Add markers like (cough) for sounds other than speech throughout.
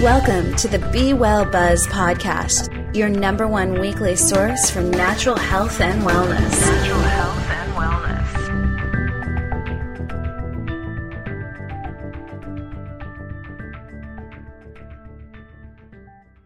Welcome to the Be Well Buzz podcast, your number one weekly source for natural health and wellness. Natural health and wellness.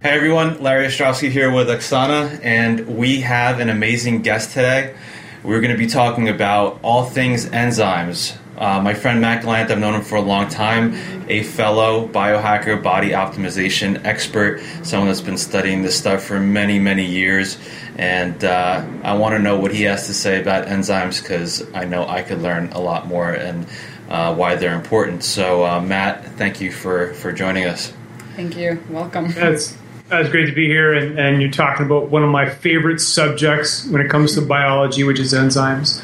Hey everyone, Larry Ostrowski here with Oksana, and we have an amazing guest today. We're going to be talking about all things enzymes. Uh, my friend Matt Gallant, I've known him for a long time, a fellow biohacker, body optimization expert, someone that's been studying this stuff for many, many years. And uh, I want to know what he has to say about enzymes because I know I could learn a lot more and uh, why they're important. So, uh, Matt, thank you for, for joining us. Thank you. Welcome. That's it's great to be here, and, and you're talking about one of my favorite subjects when it comes to biology, which is enzymes.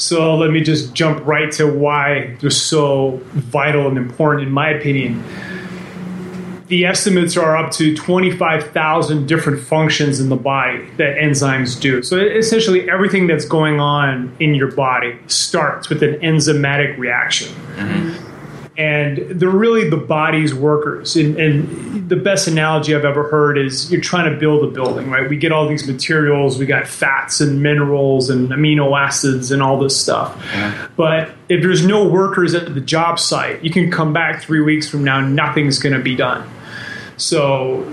So let me just jump right to why they're so vital and important, in my opinion. The estimates are up to 25,000 different functions in the body that enzymes do. So essentially, everything that's going on in your body starts with an enzymatic reaction. Mm-hmm and they're really the body's workers. And, and, the best analogy I've ever heard is you're trying to build a building, right? We get all these materials, we got fats and minerals and amino acids and all this stuff. Yeah. But if there's no workers at the job site, you can come back three weeks from now, nothing's going to be done. So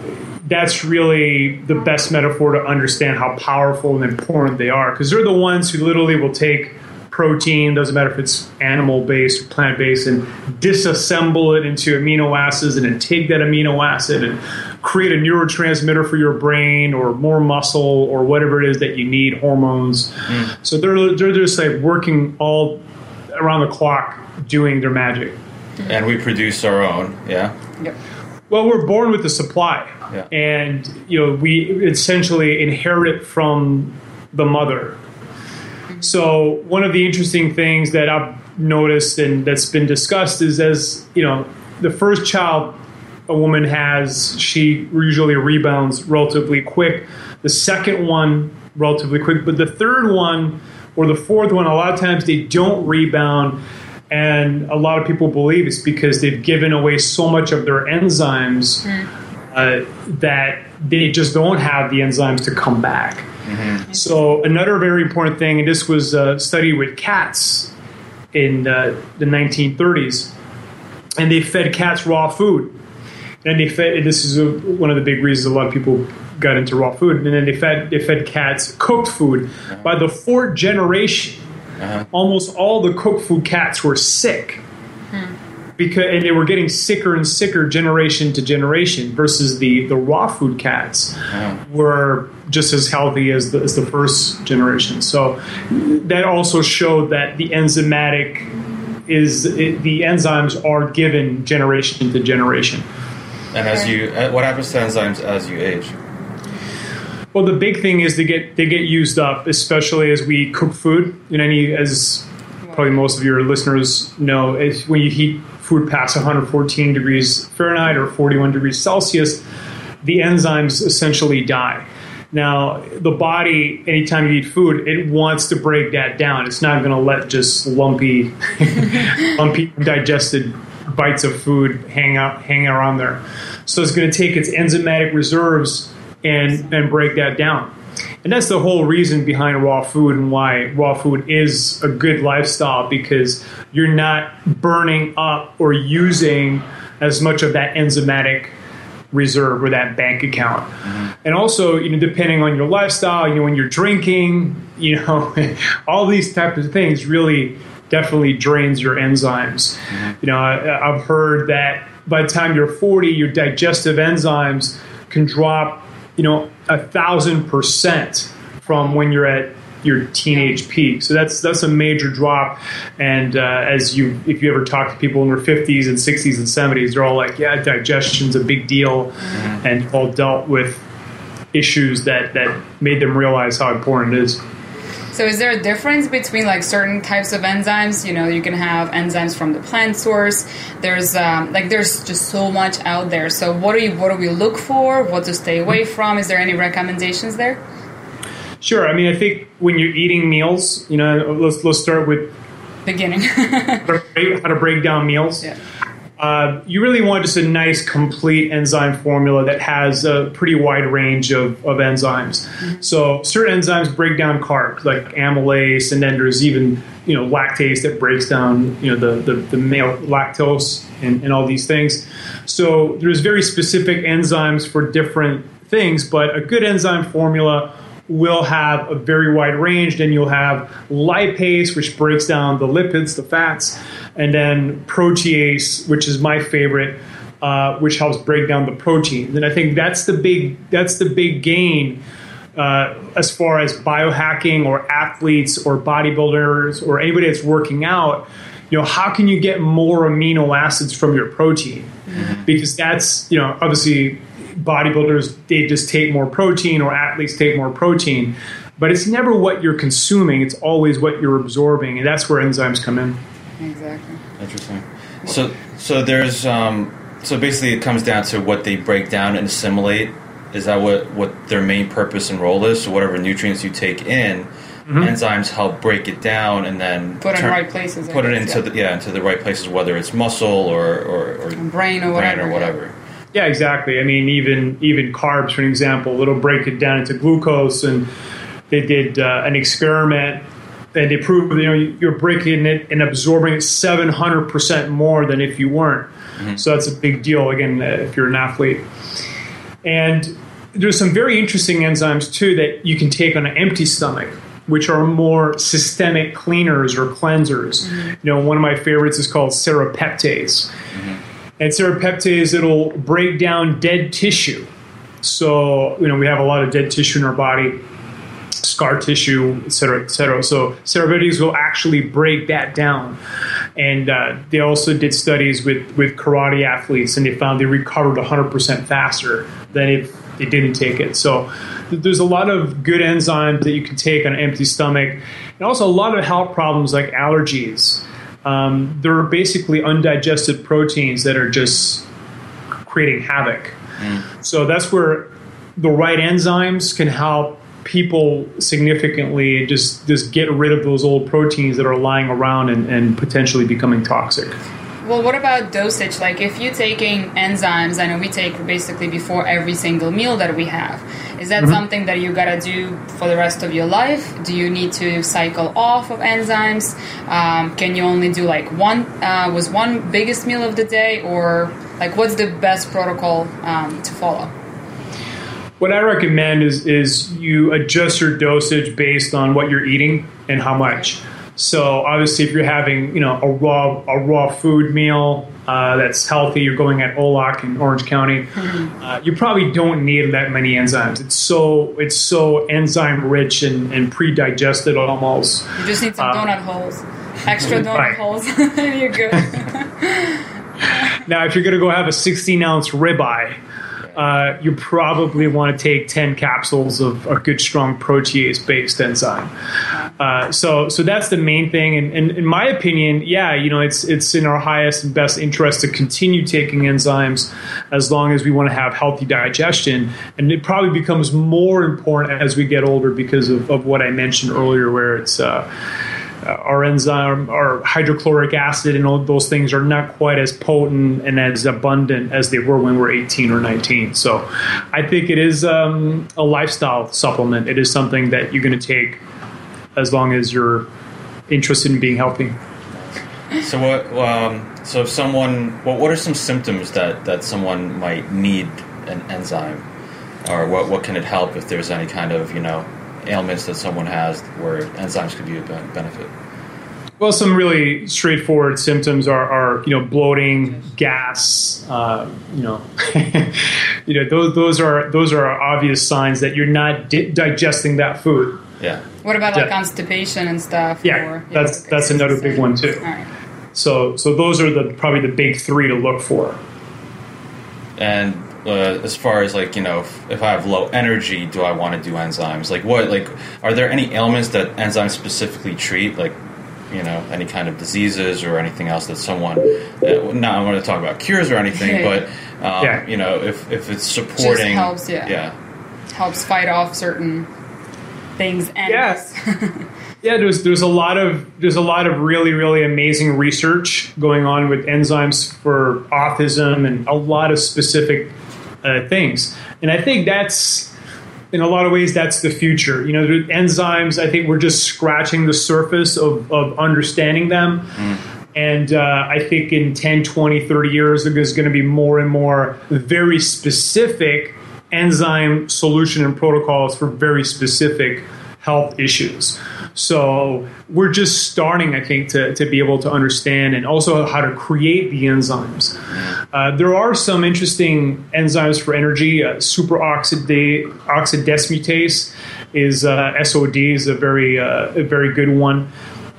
that's really the best metaphor to understand how powerful and important they are because they're the ones who literally will take protein, doesn't matter if it's animal based or plant based, and disassemble it into amino acids and then take that amino acid and create a neurotransmitter for your brain or more muscle or whatever it is that you need, hormones. Mm. So they're, they're just like working all around the clock doing their magic. And we produce our own, yeah? Yep. Well, we're born with the supply. Yeah. And, you know, we essentially inherit from the mother so one of the interesting things that I've noticed and that's been discussed is as you know, the first child a woman has, she usually rebounds relatively quick. The second one, relatively quick, but the third one or the fourth one, a lot of times they don't rebound. And a lot of people believe it's because they've given away so much of their enzymes mm. uh, that they just don't have the enzymes to come back. Mm-hmm. So another very important thing, and this was uh, studied with cats in uh, the 1930s, and they fed cats raw food. And they fed. And this is a, one of the big reasons a lot of people got into raw food. And then they fed they fed cats cooked food. Uh-huh. By the fourth generation, uh-huh. almost all the cooked food cats were sick because and they were getting sicker and sicker generation to generation versus the the raw food cats oh. were just as healthy as the, as the first generation. So that also showed that the enzymatic is it, the enzymes are given generation to generation. And as you uh, what happens to enzymes as you age? Well the big thing is they get they get used up especially as we cook food. In any as probably most of your listeners know is when you heat food past 114 degrees Fahrenheit or 41 degrees Celsius, the enzymes essentially die. Now, the body, anytime you eat food, it wants to break that down. It's not going to let just lumpy, (laughs) lumpy digested bites of food hang out, hang around there. So it's going to take its enzymatic reserves and and break that down. And that's the whole reason behind raw food and why raw food is a good lifestyle because you're not burning up or using as much of that enzymatic reserve or that bank account. Mm-hmm. And also, you know, depending on your lifestyle, you know, when you're drinking, you know, (laughs) all these types of things really definitely drains your enzymes. Mm-hmm. You know, I, I've heard that by the time you're 40, your digestive enzymes can drop you know, a thousand percent from when you're at your teenage peak. So that's that's a major drop. And uh, as you, if you ever talk to people in their 50s and 60s and 70s, they're all like, "Yeah, digestion's a big deal," mm-hmm. and all dealt with issues that that made them realize how important it is. So is there a difference between like certain types of enzymes? You know, you can have enzymes from the plant source. There's um, like there's just so much out there. So what do you what do we look for? What to stay away from? Is there any recommendations there? Sure. I mean, I think when you're eating meals, you know, let's let's start with beginning (laughs) how, to break, how, to break, down meals. Yeah. Uh, you really want just a nice, complete enzyme formula that has a pretty wide range of, of enzymes. So certain enzymes break down carbs, like amylase, and then there's even you know lactase that breaks down you know the the, the male lactose and, and all these things. So there's very specific enzymes for different things, but a good enzyme formula will have a very wide range. Then you'll have lipase, which breaks down the lipids, the fats, and then protease, which is my favorite, uh, which helps break down the protein. And I think that's the big that's the big gain. Uh, as far as biohacking or athletes or bodybuilders or anybody that's working out, you know, how can you get more amino acids from your protein? Because that's, you know, obviously bodybuilders, they just take more protein or athletes take more protein. But it's never what you're consuming, it's always what you're absorbing. And that's where enzymes come in. Exactly. Interesting. So, so there's, um, so basically, it comes down to what they break down and assimilate. Is that what what their main purpose and role is? So, whatever nutrients you take in, enzymes help break it down and then Put it in turn- right places, I Put it guess, into yeah. the yeah into the right places, whether it's muscle or or, or Brain or whatever. or whatever. Yeah, exactly. I mean, even even carbs, for an example, it'll break it down into glucose, and they did uh, an experiment, and they proved you know you're breaking it and absorbing it 700 percent more than if you weren't. So that's a big deal. Again, uh, if you're an athlete, and there's some very interesting enzymes too that you can take on an empty stomach. Which are more systemic cleaners or cleansers. You know, one of my favorites is called serrapeptase. And serrapeptase, it'll break down dead tissue. So, you know, we have a lot of dead tissue in our body, scar tissue, et cetera, et cetera. So, serrapeptase will actually break that down. And uh, they also did studies with, with karate athletes, and they found they recovered 100% faster than if they didn't take it. So, there's a lot of good enzymes that you can take on an empty stomach, and also a lot of health problems like allergies. Um, there are basically undigested proteins that are just creating havoc. So that's where the right enzymes can help people significantly just just get rid of those old proteins that are lying around and, and potentially becoming toxic. Well, what about dosage? Like, if you're taking enzymes, I know we take basically before every single meal that we have. Is that something that you gotta do for the rest of your life? Do you need to cycle off of enzymes? Um, can you only do like one? Uh, was one biggest meal of the day, or like what's the best protocol um, to follow? What I recommend is is you adjust your dosage based on what you're eating and how much. So obviously, if you're having you know a raw a raw food meal uh, that's healthy, you're going at Au Lac in Orange County. Uh, you probably don't need that many enzymes. It's so it's so enzyme rich and, and pre-digested almost. You just need some Um, donut holes, extra donut right. holes, and (laughs) you're good. (laughs) Now, if you're going to go have a 16 ounce ribeye, uh, you probably want to take 10 capsules of a good, strong protease based enzyme. Uh, so, so that's the main thing. And, and in my opinion, yeah, you know, it's it's in our highest and best interest to continue taking enzymes as long as we want to have healthy digestion. And it probably becomes more important as we get older because of, of what I mentioned earlier, where it's. Uh, uh, our enzyme, our hydrochloric acid, and all those things are not quite as potent and as abundant as they were when we were 18 or 19. So, I think it is um, a lifestyle supplement. It is something that you're going to take as long as you're interested in being healthy. So what? Um, so if someone, what what are some symptoms that that someone might need an enzyme, or what what can it help if there's any kind of you know ailments that someone has where enzymes could be a benefit? Well, some really straightforward symptoms are, are you know bloating, gas. Uh, you know, (laughs) you know those those are those are obvious signs that you're not di- digesting that food. Yeah. What about like Yeah. constipation and stuff? Yeah, or- that's okay, that's another big one too. All right. So so those are the probably the big three to look for. And uh, as far as like you know, if, if I have low energy, do I want to do enzymes? Like what? Like are there any ailments that enzymes specifically treat? Like you know, any kind of diseases or anything else that someone? Uh, not I want to talk about cures or anything, Yeah. (laughs) but um, Yeah. you know, if if it's supporting, helps, yeah. yeah. Helps fight off certain things. And Yeah. (laughs) Yeah, there's there's a lot of there's a lot of really really amazing research going on with enzymes for autism and a lot of specific uh, things, and I think that's in a lot of ways that's the future. You know, the enzymes. I think we're just scratching the surface of of understanding them. And uh, I think in 10, 20, 30 years, there's going to be more and more very specific enzyme solution and protocols for very specific health issues. So we're just starting, I think, to, to be able to understand and also how to create the enzymes. Uh, there are some interesting enzymes for energy. Uh, superoxidase oxide dismutase is uh, SOD is a very uh, a very good one,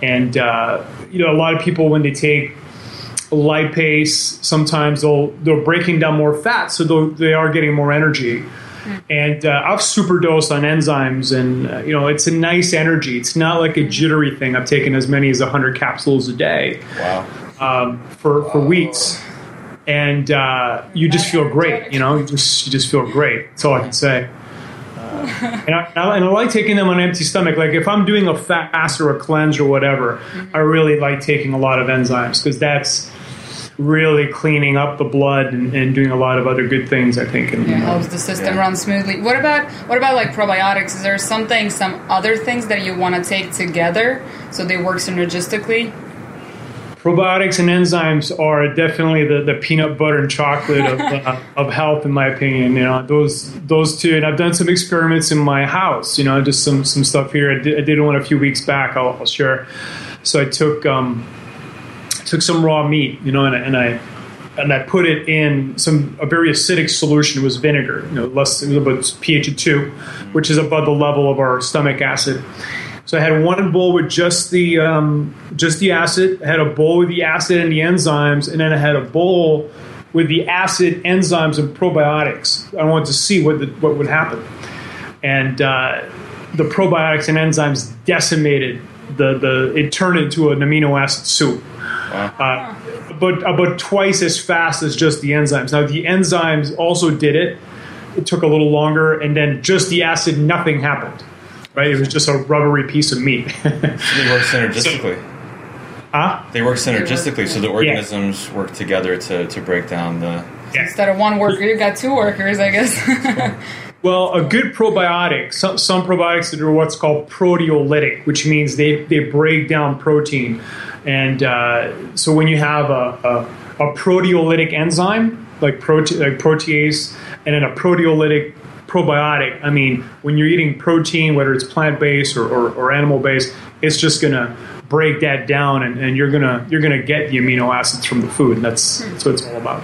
and uh, you know a lot of people when they take lipase, sometimes they'll they're breaking down more fat, so they are getting more energy. And uh, I've superdosed on enzymes, and uh, you know it's a nice energy. It's not like a jittery thing. I've taken as many as hundred capsules a day Wow. um, for for weeks, and uh, you just feel great. You know, you just you just feel great. That's all I can say. Uh, and, I, and I like taking them on an empty stomach. Like if I'm doing a fast or a cleanse or whatever, I really like taking a lot of enzymes because that's really cleaning up the blood and, and doing a lot of other good things. I think. And, Yeah, helps the system Yeah. run smoothly. What about what about like probiotics? Is there something, some other things that you want to take together so they work synergistically? probiotics and enzymes are definitely the, the peanut butter and chocolate of, (laughs) uh, of health in my opinion you know those those two and i've done some experiments in my house you know just some some stuff here i did, I did one a few weeks back i'll, I'll share so i took um took some raw meat you know and, and i and I put it in some a very acidic solution. It was vinegar, you know, less about pH of two, which is above the level of our stomach acid. So I had one bowl with just the um, just the acid. I had a bowl with the acid and the enzymes, and then I had a bowl with the acid, enzymes, and probiotics. I wanted to see what the, what would happen, and uh, the probiotics and enzymes decimated the the. It turned into an amino acid soup uh, but about twice as fast as just the enzymes. Now the enzymes also did it. It took a little longer, and then just the acid, nothing happened. Right? It was just a rubbery piece of meat. They work synergistically. huh? They work synergistically, so the yeah. organisms work together to, to break down the. Instead of one worker, you got two workers, I guess. (laughs) Well, a good probiotic. Some, some probiotics that are what's called proteolytic, which means they, they break down protein. And uh, so when you have a, a, a proteolytic enzyme like, prote- like protease and then a proteolytic probiotic, I mean, when you're eating protein, whether it's plant based or, or, or animal based, it's just going to break that down and, and you're going to you're gonna get the amino acids from the food. And that's, that's what it's all about.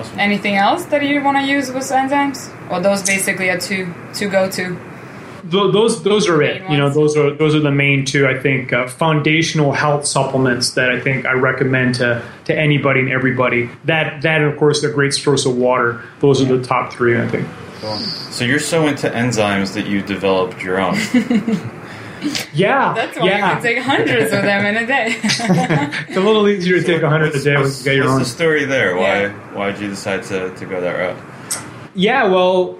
Awesome. Anything else that you want to use with enzymes? Or those basically are two to go to? Th- those those are it. Main You know, those are those are the main two. I think uh, foundational health supplements that I think I recommend to to anybody and everybody. That that and of course the great source of water. Those are the top three. I think. Cool. So you're so into enzymes that you developed your own. (laughs) Yeah, (laughs) That's why you yeah. can take hundreds of them in a day. (laughs) it's a little easier to take a hundred a day when What's, you get your what's own. the story there? Why Yeah. why did you decide to, to go that route? Yeah, well,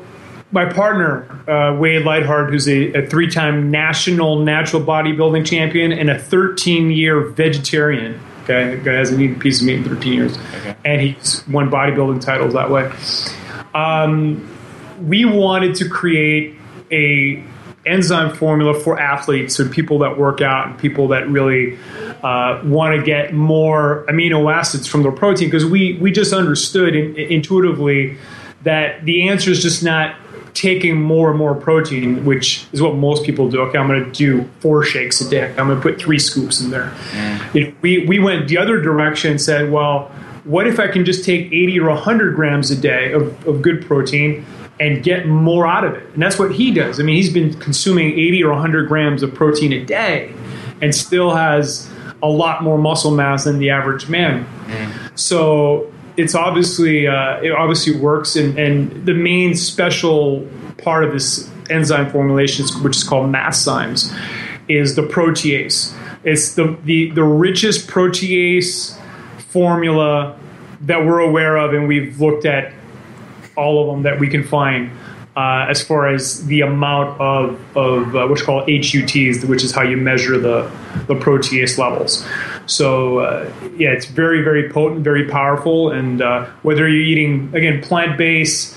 my partner uh, Wade Lightheart, who's a, a three-time national natural bodybuilding champion and a 13-year vegetarian. Okay, the guy hasn't eaten a piece of meat in 13 years, Okay. and he's won bodybuilding titles that way. Um, we wanted to create a enzyme formula for athletes and people that work out and people that really uh, want to get more amino acids from their protein because we we just understood in, intuitively that the answer is just not taking more and more protein, which is what most people do. Okay, I'm going to do four shakes a day. I'm going to put three scoops in there. You know, we we went the other direction and said, well, what if I can just take 80 or 100 grams a day of, of good protein and get more out of it? And that's what he does. I mean, he's been consuming 80 or 100 grams of protein a day and still has a lot more muscle mass than the average man. So it's obviously uh, it obviously works, and, and the main special part of this enzyme formulation, which is called MassZymes, is the protease. It's the, the, the richest protease formula that we're aware of, and we've looked at all of them that we can find. uh, as far as the amount of, of uh, what's called HUTs, which is how you measure the, the protease levels. So, uh, yeah, it's very, very potent, very powerful. And uh, whether you're eating, again, plant based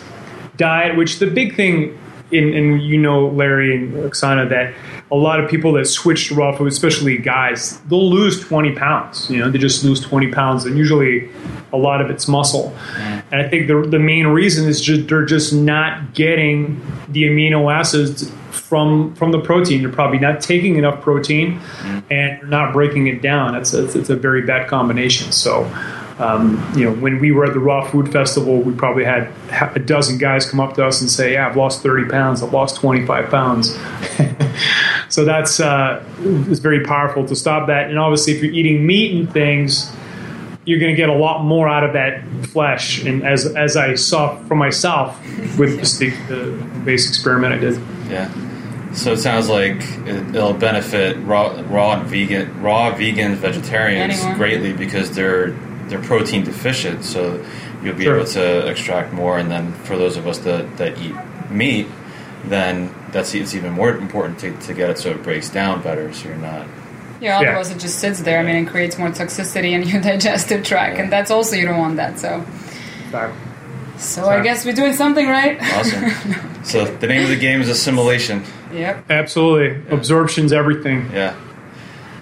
diet, which the big thing, in, and you know, Larry and Oksana, that a lot of people that switch to raw food, especially guys, they'll lose 20 pounds. You know, they just lose 20 pounds, and usually a lot of it's muscle. And I think the, the main reason is just they're just not getting the amino acids from from the protein. You're probably not taking enough protein, and you're not breaking it down. It's a, it's a very bad combination. So. Um, you know, when we were at the Raw Food Festival, we probably had a dozen guys come up to us and say, "Yeah, I've lost 30 pounds. I've lost 25 pounds." (laughs) so that's uh, it's very powerful to stop that. And obviously, if you're eating meat and things, you're going to get a lot more out of that flesh. And as as I saw for myself with just the, the base experiment I did. Yeah. So it sounds like it, it'll benefit raw, raw and vegan, raw vegans, vegetarians Anyone. greatly because they're they're protein deficient. So you'll be Sure. able to extract more. And then for those of us that, that eat meat, then that's it's even more important to, to get it so it breaks down better. So you're not. Yeah, Yeah. otherwise it just sits there. I mean, it creates more toxicity in your (laughs) digestive tract, and that's also you don't want that. So, so I guess we're doing something right. Awesome. (laughs) so the name of the game is assimilation. yep. Absolutely, absorption's everything. Yeah.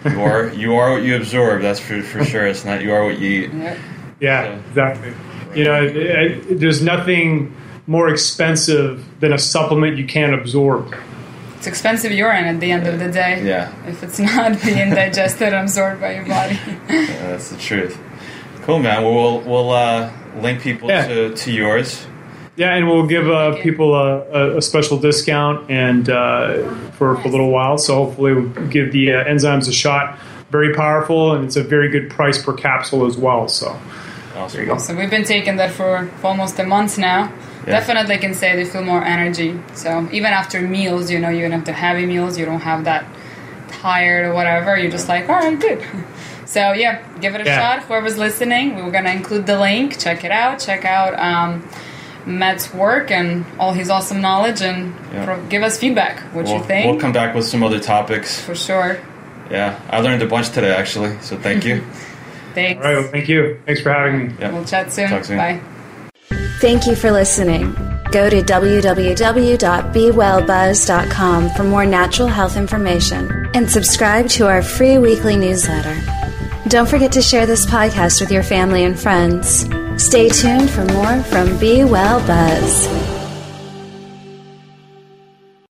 You are you are what you absorb. That's for for sure. It's not you are what you eat. Yep. Yeah, So- exactly. You know, it, it, there's nothing more expensive than a supplement you can't absorb. It's expensive urine at the end of the day. Yeah. If it's not (laughs) being digested and absorbed by your body. Yeah, that's the truth. Cool, man. Well, we'll we'll uh, link people Yeah. to, to yours. Yeah, and we'll give uh, people a, a, a special discount and uh, for, for a little while. So hopefully, we'll give the uh, enzymes a shot. Very powerful, and it's a very good price per capsule as well. So Awesome. there you go. So we've been taking that for, for almost a month now. Yeah. Definitely can say they feel more energy. So even after meals, you know, even after heavy meals, you don't have that tired or whatever. You're just like, all right, good. (laughs) So yeah, give it a Yeah. shot. Whoever's listening, we are gonna include the link. Check it out. Check out um, Matt's work and all his awesome knowledge, and Yeah. pro- give us feedback. What We'll, you think? we'll come back with some other topics. for sure. Yeah, I learned a bunch today actually. So thank you. (laughs) Thanks. All right, well, thank you. Thanks for having me. Yeah. We'll chat soon. Talk soon. Bye. Thank you for listening. Go to www.bewellbuzz.com for more natural health information and subscribe to our free weekly newsletter. Don't forget to share this podcast with your family and friends. Stay tuned for more from Be Well Buzz.